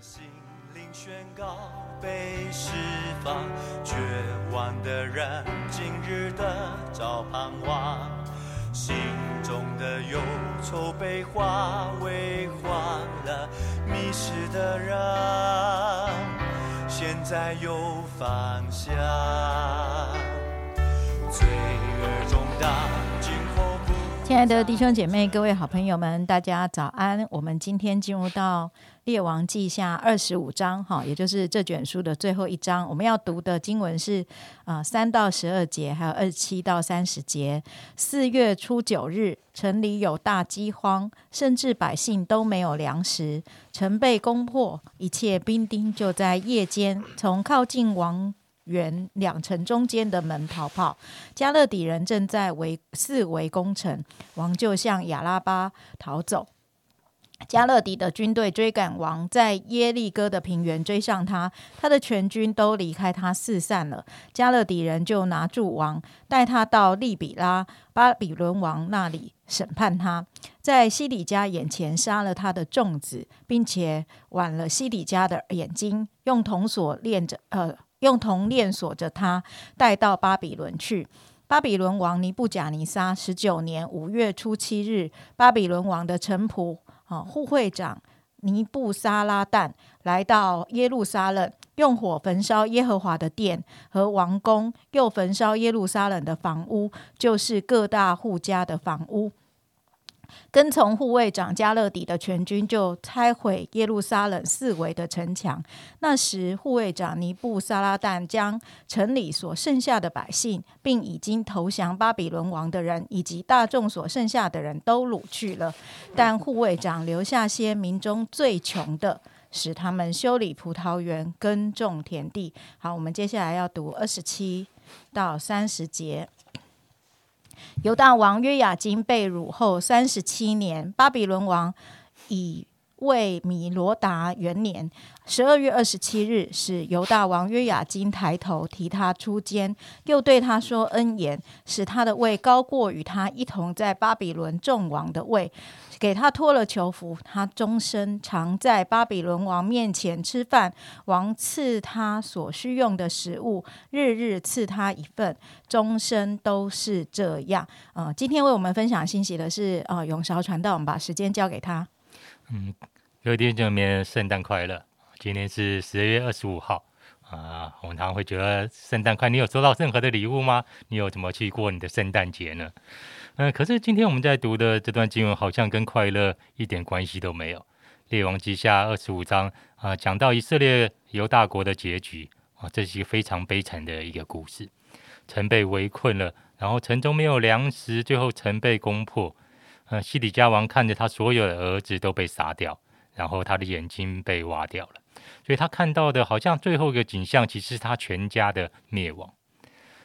心灵宣告被释放，绝望的人今日的找盼望，心中的忧愁被化为欢乐，迷失的人现在有方向，亲爱的弟兄姐妹、各位好朋友们，大家早安！我们今天进入到《列王记下》二十五章，哈，也就是这卷书的最后一章。我们要读的经文是啊三到十二节，还有二十七到三十节。四月初九日，城里有大饥荒，甚至百姓都没有粮食，城被攻破，一切兵丁就在夜间从靠近王。原两城中间的门逃跑，加勒底人正在围四围攻城，王就向亚拉巴逃走。加勒底的军队追赶王，在耶利哥的平原追上他，他的全军都离开他四散了。加勒底人就拿住王，带他到利比拉巴比伦王那里审判他，在西里加眼前杀了他的众子，并且剜了西里加的眼睛，用铜锁链着呃。用铜链锁着他，带到巴比伦去。巴比伦王尼布甲尼撒十九年五月初七日，巴比伦王的臣仆啊护会长尼布沙拉旦来到耶路撒冷，用火焚烧耶和华的殿和王宫，又焚烧耶路撒冷的房屋，就是各大户家的房屋。跟从护卫长加勒底的全军就拆毁耶路撒冷四围的城墙。那时，护卫长尼布撒拉旦将城里所剩下的百姓，并已经投降巴比伦王的人，以及大众所剩下的人都掳去了。但护卫长留下些民中最穷的，使他们修理葡萄园、耕种田地。好，我们接下来要读二十七到三十节。犹大王约雅金被掳后三十七年，巴比伦王以为米罗达元年十二月二十七日，使犹大王约雅金抬头提他出监，又对他说恩言，使他的位高过与他一同在巴比伦众王的位。给他脱了囚服，他终身常在巴比伦王面前吃饭。王赐他所需用的食物，日日赐他一份，终身都是这样。呃，今天为我们分享信息的是呃永韶传道，我们把时间交给他。嗯，各位弟兄姐妹，圣诞快乐！今天是十二月二十五号啊。我们常会觉得圣诞快，你有收到任何的礼物吗？你有怎么去过你的圣诞节呢？嗯，可是今天我们在读的这段经文好像跟快乐一点关系都没有。列王记下二十五章啊，讲到以色列犹大国的结局啊，这是一个非常悲惨的一个故事。城被围困了，然后城中没有粮食，最后城被攻破。呃，西底家王看着他所有的儿子都被杀掉，然后他的眼睛被挖掉了，所以他看到的好像最后一个景象，其实是他全家的灭亡。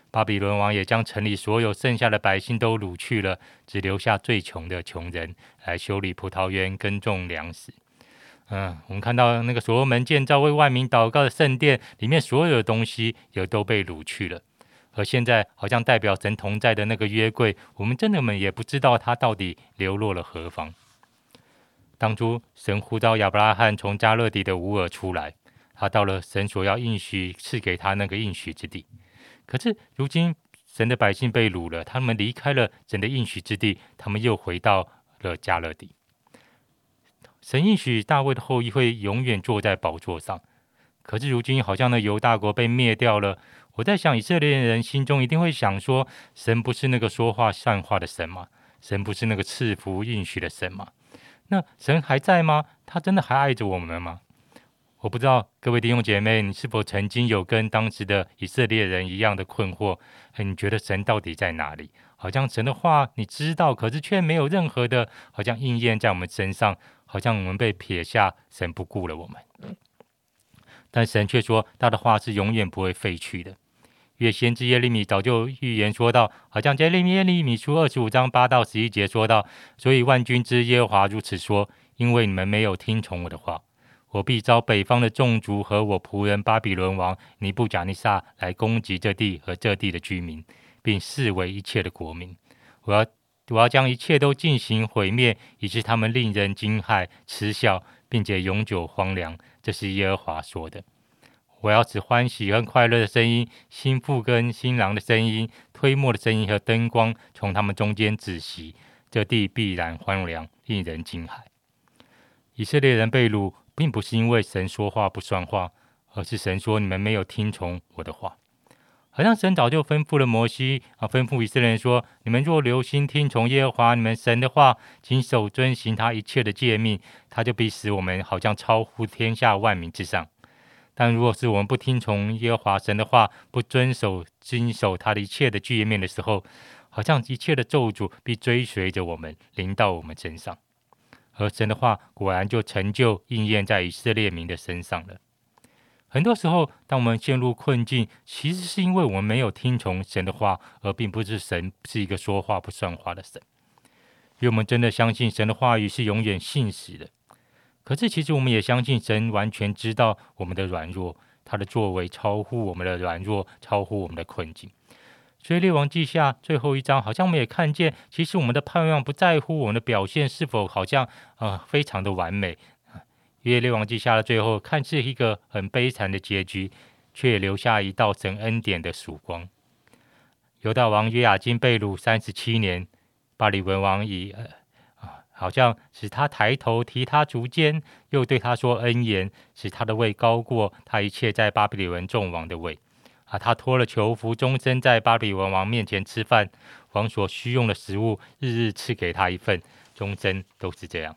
巴比伦王也将城里所有剩下的百姓都掳去了，只留下最穷的穷人来修理葡萄园、耕种粮食。嗯，我们看到那个所罗门建造为万民祷告的圣殿里面所有的东西也都被掳去了。而现在，好像代表神同在的那个约柜，我们真的们也不知道它到底流落了何方。当初神呼召亚伯拉罕从加勒底的乌尔出来，他到了神所要应许赐给他那个应许之地。可是如今，神的百姓被掳了，他们离开了神的应许之地，他们又回到了加勒底。神应许大卫的后裔会永远坐在宝座上，可是如今好像那犹大国被灭掉了。我在想，以色列人心中一定会想说：神不是那个说话善话的神吗？神不是那个赐福应许的神吗？那神还在吗？他真的还爱着我们吗？我不知道各位弟兄姐妹，你是否曾经有跟当时的以色列人一样的困惑？你觉得神到底在哪里？好像神的话你知道，可是却没有任何的，好像应验在我们身上，好像我们被撇下，神不顾了我们。但神却说，他的话是永远不会废去的。月先知耶利米早就预言说到，好像在耶利米书二十五章八到十一节说到，所以万军之耶和华如此说：因为你们没有听从我的话。我必招北方的众族和我仆人巴比伦王尼布贾尼撒来攻击这地和这地的居民，并视为一切的国民。我要我要将一切都进行毁灭，以致他们令人惊骇、嗤笑，并且永久荒凉。这是耶和华说的。我要使欢喜和快乐的声音、新妇跟新郎的声音、推磨的声音和灯光从他们中间止息，这地必然荒凉，令人惊骇。以色列人被掳，并不是因为神说话不算话，而是神说你们没有听从我的话。好像神早就吩咐了摩西啊，吩咐以色列人说：你们若留心听从耶和华你们神的话，谨守遵行他一切的诫命，他就必使我们好像超乎天下万民之上。但如果是我们不听从耶和华神的话，不遵守遵守他的一切的诫命的时候，好像一切的咒诅必追随着我们，临到我们身上。而神的话果然就成就应验在以色列民的身上了。很多时候，当我们陷入困境，其实是因为我们没有听从神的话，而并不是神是一个说话不算话的神。因为我们真的相信神的话语是永远信实的。可是，其实我们也相信神完全知道我们的软弱，他的作为超乎我们的软弱，超乎我们的困境。所以，列王记下最后一章，好像我们也看见，其实我们的盼望不在乎我们的表现是否好像啊非常的完美。约列王记下的最后，看似一个很悲惨的结局，却留下一道神恩典的曙光。犹大王约雅金被掳三十七年，巴里文王以，好像使他抬头提他足尖，又对他说恩言，使他的位高过他一切在巴比伦众王的位。啊，他脱了囚服，终身在巴比伦王面前吃饭，王所需用的食物，日日赐给他一份，终身都是这样。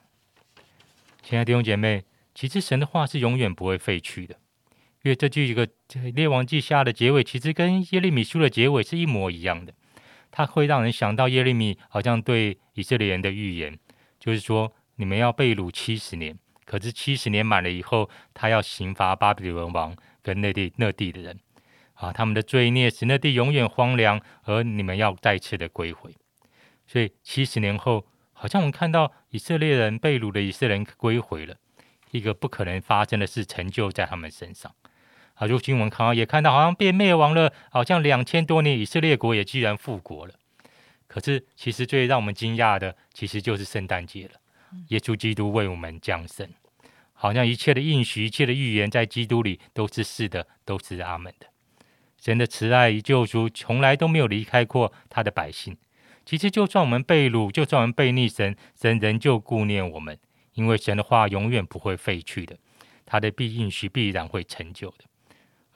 亲爱的弟兄姐妹。其实神的话是永远不会废去的，因为这句一个列王记下的结尾，其实跟耶利米书的结尾是一模一样的。它会让人想到耶利米好像对以色列人的预言，就是说你们要被掳七十年，可是七十年满了以后，他要刑罚巴比伦王跟那地那地的人，啊，他们的罪孽使那地永远荒凉，而你们要再次的归回。所以七十年后，好像我们看到以色列人被掳的以色列人归回了。一个不可能发生的事成就在他们身上啊！如今我们看到也看到，好像被灭亡了，好像两千多年以色列国也居然复国了。可是，其实最让我们惊讶的，其实就是圣诞节了。耶稣基督为我们降生，好像一切的应许、一切的预言，在基督里都是是的，都是阿门的。神的慈爱与救赎从来都没有离开过他的百姓。其实，就算我们被掳，就算我们被逆神，神仍旧顾念我们。因为神的话永远不会废去的，他的必应许必然会成就的。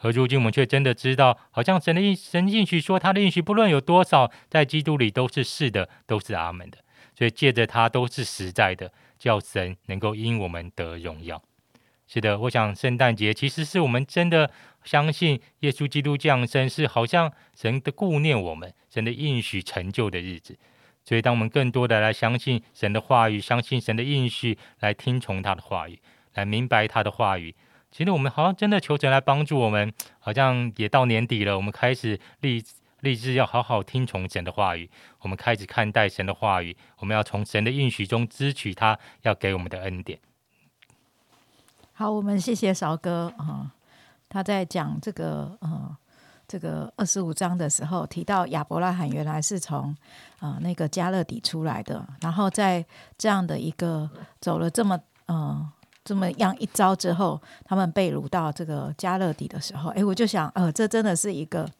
而如今我们却真的知道，好像神的应神应许说，他的应许不论有多少，在基督里都是是的，都是阿门的。所以借着他都是实在的，叫神能够因我们得荣耀。是的，我想圣诞节其实是我们真的相信耶稣基督降生，是好像神的顾念我们，神的应许成就的日子。所以，当我们更多的来相信神的话语，相信神的应许，来听从他的话语，来明白他的话语，其实我们好像真的求神来帮助我们。好像也到年底了，我们开始立立志要好好听从神的话语，我们开始看待神的话语，我们要从神的应许中支取他要给我们的恩典。好，我们谢谢韶哥啊，他在讲这个呃。这个二十五章的时候提到亚伯拉罕原来是从啊那个加勒底出来的，然后在这样的一个走了这么呃这么样一招之后，他们被掳到这个加勒底的时候，哎，我就想，呃，这真的是一个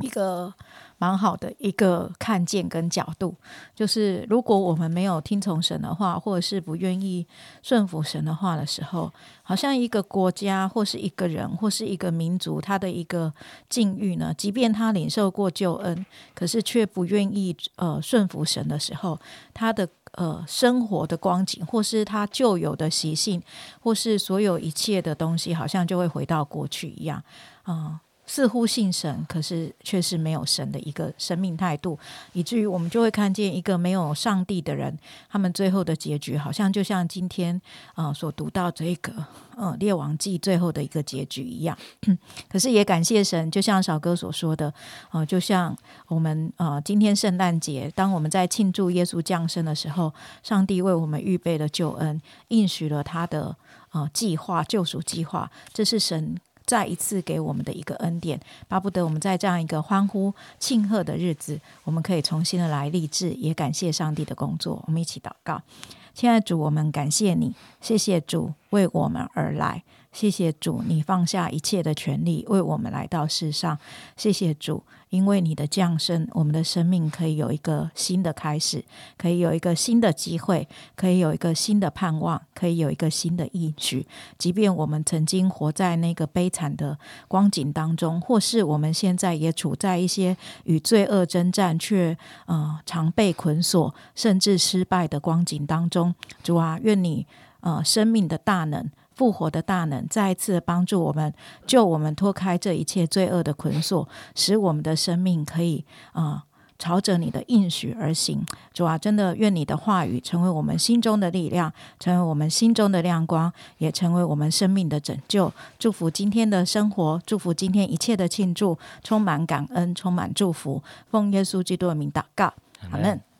一个。蛮好的一个看见跟角度，就是如果我们没有听从神的话，或者是不愿意顺服神的话的时候，好像一个国家或是一个人或是一个民族，他的一个境遇呢，即便他领受过救恩，可是却不愿意呃顺服神的时候，他的呃生活的光景，或是他旧有的习性，或是所有一切的东西，好像就会回到过去一样啊。似乎信神，可是却是没有神的一个生命态度，以至于我们就会看见一个没有上帝的人，他们最后的结局好像就像今天啊所读到这个呃列王记最后的一个结局一样。可是也感谢神，就像小哥所说的，呃，就像我们呃今天圣诞节，当我们在庆祝耶稣降生的时候，上帝为我们预备了救恩，应许了他的呃计划救赎计划，这是神。再一次给我们的一个恩典，巴不得我们在这样一个欢呼庆贺的日子，我们可以重新的来立志，也感谢上帝的工作。我们一起祷告，亲爱的主，我们感谢你，谢谢主为我们而来。谢谢主，你放下一切的权利，为我们来到世上。谢谢主，因为你的降生，我们的生命可以有一个新的开始，可以有一个新的机会，可以有一个新的盼望，可以有一个新的意许。即便我们曾经活在那个悲惨的光景当中，或是我们现在也处在一些与罪恶征战却呃常被捆锁，甚至失败的光景当中，主啊，愿你呃生命的大能。复活的大能，再一次帮助我们，救我们脱开这一切罪恶的捆锁，使我们的生命可以啊，朝着你的应许而行。主啊，真的愿你的话语成为我们心中的力量，成为我们心中的亮光，也成为我们生命的拯救。祝福今天的生活，祝福今天一切的庆祝，充满感恩，充满祝福。奉耶稣基督的名祷告，阿门。